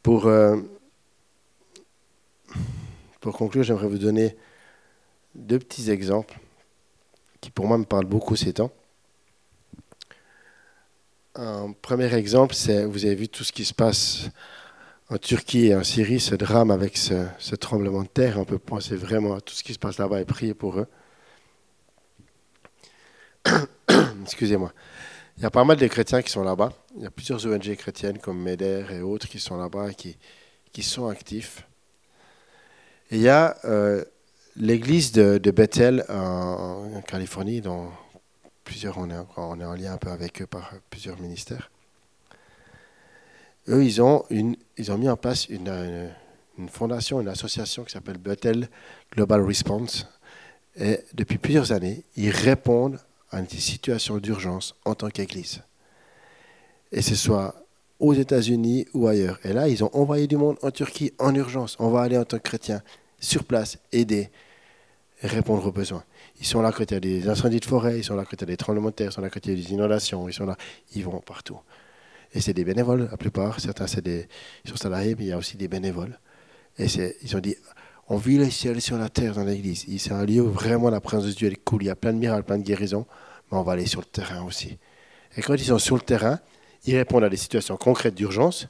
Pour, euh, pour conclure, j'aimerais vous donner deux petits exemples qui pour moi me parlent beaucoup ces temps. Un premier exemple, c'est, vous avez vu tout ce qui se passe en Turquie et en Syrie, ce drame avec ce, tremblement de terre. On peut penser vraiment à tout ce qui se passe là-bas et prier pour eux. Excusez-moi. Il y a pas mal de chrétiens qui sont là-bas. Il y a plusieurs ONG chrétiennes comme MEDER et autres qui sont là-bas et qui, qui sont actifs. Et il y a euh, l'église de, Bethel en, Californie, dont plusieurs, on est, on est en lien un peu avec eux par plusieurs ministères. Eux, ils ont, une, ils ont mis en place une, une fondation, une association qui s'appelle Bethel Global Response. Et depuis plusieurs années, ils répondent à des situations d'urgence en tant qu'Église. Et ce soit aux États-Unis ou ailleurs. Et là, ils ont envoyé du monde en Turquie en urgence. On va aller en tant que chrétien sur place, aider, répondre aux besoins. Ils sont là quand il y des incendies de forêt, ils sont là quand il y a des tremblements de terre, ils sont là quand il y des inondations, ils sont là, ils vont partout. Et c'est des bénévoles, la plupart. Certains, c'est des, sont salariés, mais il y a aussi des bénévoles. Et ils ont dit, on vit le ciel sur la terre dans l'église. C'est un lieu où vraiment la présence de Dieu est cool. Il y a plein de miracles, plein de guérisons, mais on va aller sur le terrain aussi. Et quand ils sont sur le terrain, ils répondent à des situations concrètes d'urgence,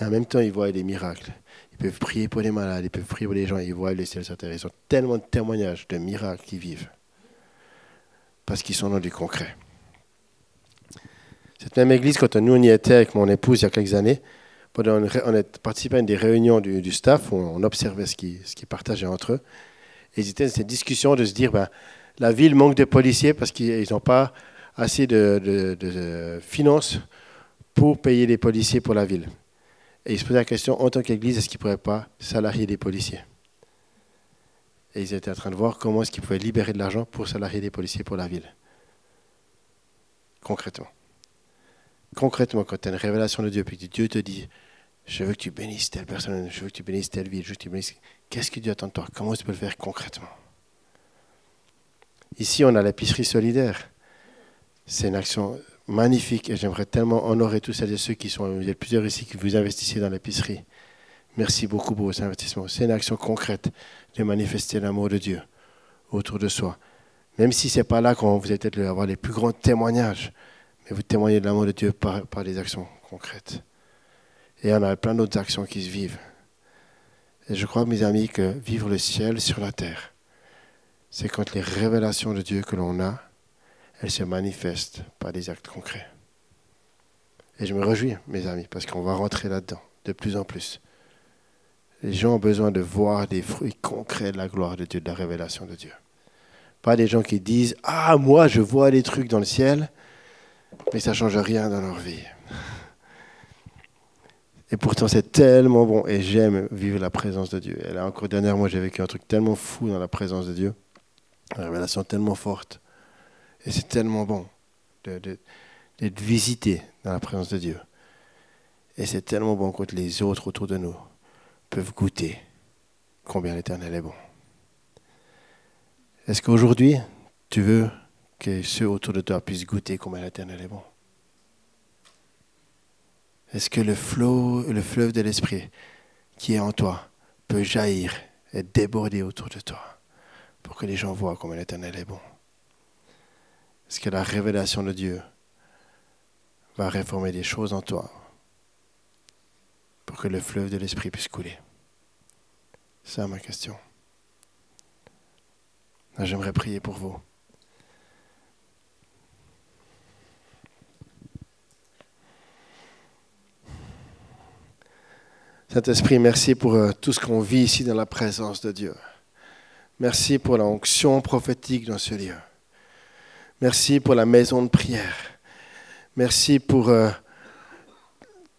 mais en même temps, ils voient des miracles. Ils peuvent prier pour les malades, ils peuvent prier pour les gens, ils voient le ciel sur terre. Ils ont tellement de témoignages de miracles qu'ils vivent, parce qu'ils sont dans du concret. Cette même église, quand nous on y était avec mon épouse il y a quelques années, on a participé à une des réunions du, staff où on observait ce qu'ils ce partageaient entre eux. Et ils étaient dans cette discussion de se dire ben, la ville manque de policiers parce qu'ils n'ont pas assez de, finances pour payer les policiers pour la ville. Et ils se posaient la question en tant qu'église est-ce qu'ils ne pourraient pas salarier des policiers? Et ils étaient en train de voir comment est-ce qu'ils pouvaient libérer de l'argent pour salarier des policiers pour la ville. Concrètement concrètement, quand tu as une révélation de Dieu, puis que Dieu te dit, je veux que tu bénisses telle personne, je veux que tu bénisses telle ville, je veux que tu bénisses... Qu'est-ce que Dieu attend de toi? Comment tu peux le faire concrètement? Ici, on a l'épicerie solidaire. C'est une action magnifique et j'aimerais tellement honorer tous celles et ceux qui sont, il y a plusieurs ici qui vous investissez dans l'épicerie. Merci beaucoup pour vos investissements. C'est une action concrète de manifester l'amour de Dieu autour de soi. Même si ce n'est pas là qu'on vous allez peut-être avoir les plus grands témoignages, mais vous témoignez de l'amour de Dieu par, par des actions concrètes. Et on a plein d'autres actions qui se vivent. Et je crois, mes amis, que vivre le ciel sur la terre, c'est quand les révélations de Dieu que l'on a, elles se manifestent par des actes concrets. Et je me réjouis, mes amis, parce qu'on va rentrer là-dedans de plus en plus. Les gens ont besoin de voir des fruits concrets de la gloire de Dieu, de la révélation de Dieu. Pas des gens qui disent Ah, moi, je vois des trucs dans le ciel, mais ça ne change rien dans leur vie. Et pourtant, c'est tellement bon. Et j'aime vivre la présence de Dieu. Et là, encore dernièrement, j'ai vécu un truc tellement fou dans la présence de Dieu. Une révélation tellement forte. Et c'est tellement bon d'être visité dans la présence de Dieu. Et c'est tellement bon quand les autres autour de nous peuvent goûter combien l'Éternel est bon. Est-ce qu'aujourd'hui, tu veux que ceux autour de toi puissent goûter comment l'Éternel est bon? Est-ce que le flot, le fleuve de l'esprit qui est en toi peut jaillir et déborder autour de toi pour que les gens voient comment l'Éternel est bon? Est-ce que la révélation de Dieu va réformer des choses en toi pour que le fleuve de l'esprit puisse couler C'est ma question. J'aimerais prier pour vous. Saint-Esprit, merci pour euh, tout ce qu'on vit ici dans la présence de Dieu. Merci pour la onction prophétique dans ce lieu. Merci pour la maison de prière. Merci pour euh,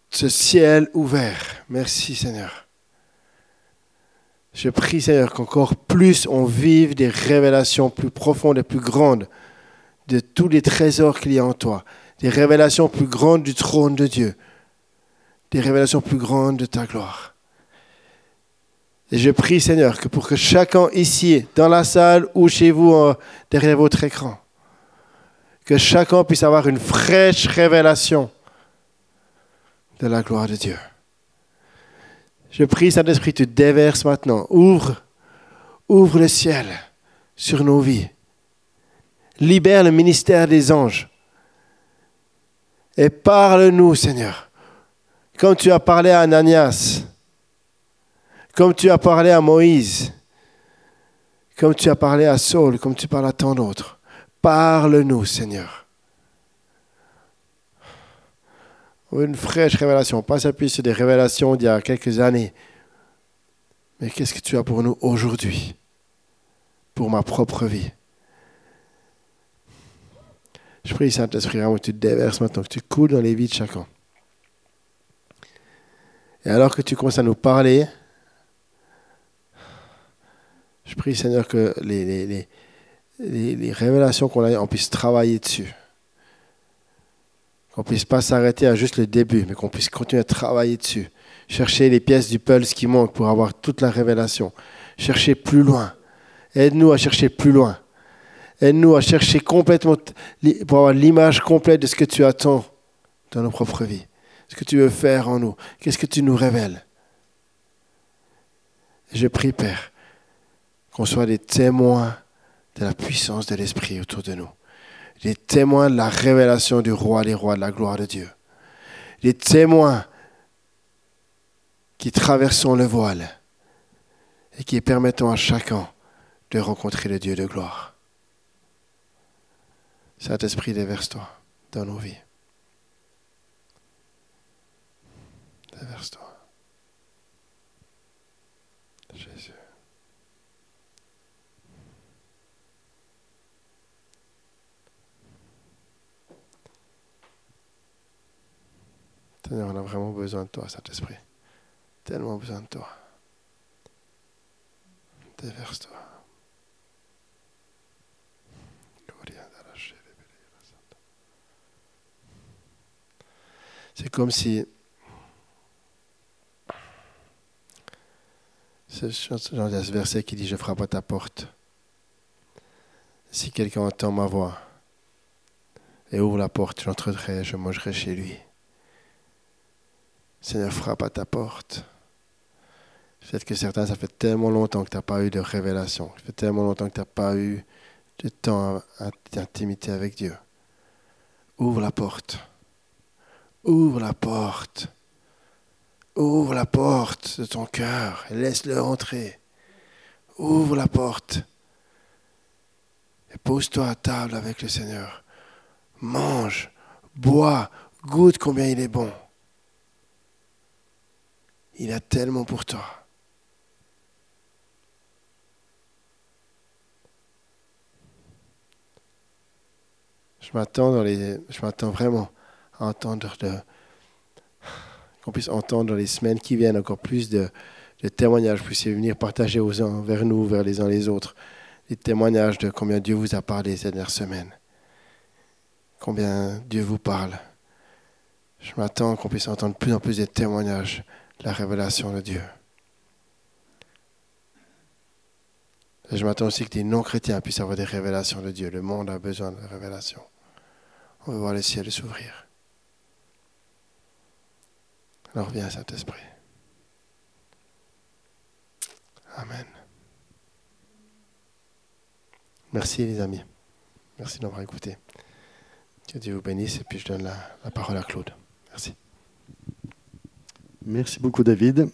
ce ciel ouvert. Merci Seigneur. Je prie Seigneur qu'encore plus on vive des révélations plus profondes et plus grandes de tous les trésors qu'il y a en toi. Des révélations plus grandes du trône de Dieu des révélations plus grandes de ta gloire. Et je prie, Seigneur, que pour que chacun ici, dans la salle ou chez vous, derrière votre écran, que chacun puisse avoir une fraîche révélation de la gloire de Dieu. Je prie, Saint-Esprit, tu déverses maintenant. Ouvre, ouvre le ciel sur nos vies. Libère le ministère des anges. Et parle-nous, Seigneur comme tu as parlé à Ananias, comme tu as parlé à Moïse, comme tu as parlé à Saul, comme tu parles à tant d'autres. Parle-nous, Seigneur. Une fraîche révélation, pas s'appuyer sur des révélations d'il y a quelques années. Mais qu'est-ce que tu as pour nous aujourd'hui, pour ma propre vie Je prie, Saint-Esprit, que tu te déverses maintenant, que tu coules dans les vies de chacun. Et alors que tu commences à nous parler, je prie Seigneur que les, révélations qu'on a, on puisse travailler dessus. Qu'on puisse pas s'arrêter à juste le début, mais qu'on puisse continuer à travailler dessus. Chercher les pièces du pulse qui manquent pour avoir toute la révélation. Chercher plus loin. Aide-nous à chercher plus loin. Aide-nous à chercher complètement, pour avoir l'image complète de ce que tu attends dans nos propres vies ce que tu veux faire en nous. Qu'est-ce que tu nous révèles? Je prie, Père, qu'on soit des témoins de la puissance de l'Esprit autour de nous. Des témoins de la révélation du roi des rois, de la gloire de Dieu. Des témoins qui traversons le voile et qui permettons à chacun de rencontrer le Dieu de gloire. Saint-Esprit, déverse-toi dans nos vies. Déverse-toi. Jésus. Seigneur, on a vraiment besoin de toi, Saint-Esprit. Tellement besoin de toi. Déverse-toi. C'est comme si C'est ce verset qui dit Je frappe à ta porte. Si quelqu'un entend ma voix et ouvre la porte, j'entrerai, je mangerai chez lui. Seigneur, frappe à ta porte. Peut-être que certains, ça fait tellement longtemps que tu n'as pas eu de révélation. Ça fait tellement longtemps que tu n'as pas eu de temps d'intimité avec Dieu. Ouvre la porte. Ouvre la porte. Ouvre la porte de ton cœur laisse-le entrer. Ouvre la porte et pose-toi à table avec le Seigneur. Mange, bois, goûte combien il est bon. Il a tellement pour toi. Je m'attends je m'attends vraiment à entendre qu'on puisse entendre dans les semaines qui viennent encore plus de, témoignages, vous puissiez venir partager aux uns, vers nous, vers les uns les autres, des témoignages de combien Dieu vous a parlé cette dernière semaine, combien Dieu vous parle. Je m'attends qu'on puisse entendre de plus en plus de témoignages la révélation de Dieu. Et je m'attends aussi que des non-chrétiens puissent avoir des révélations de Dieu. Le monde a besoin de révélations. On va voir le ciel s'ouvrir. Alors viens, Saint-Esprit. Amen. Merci les amis. Merci d'avoir écouté. Que Dieu vous bénisse et puis je donne la parole à Claude. Merci. Merci beaucoup David.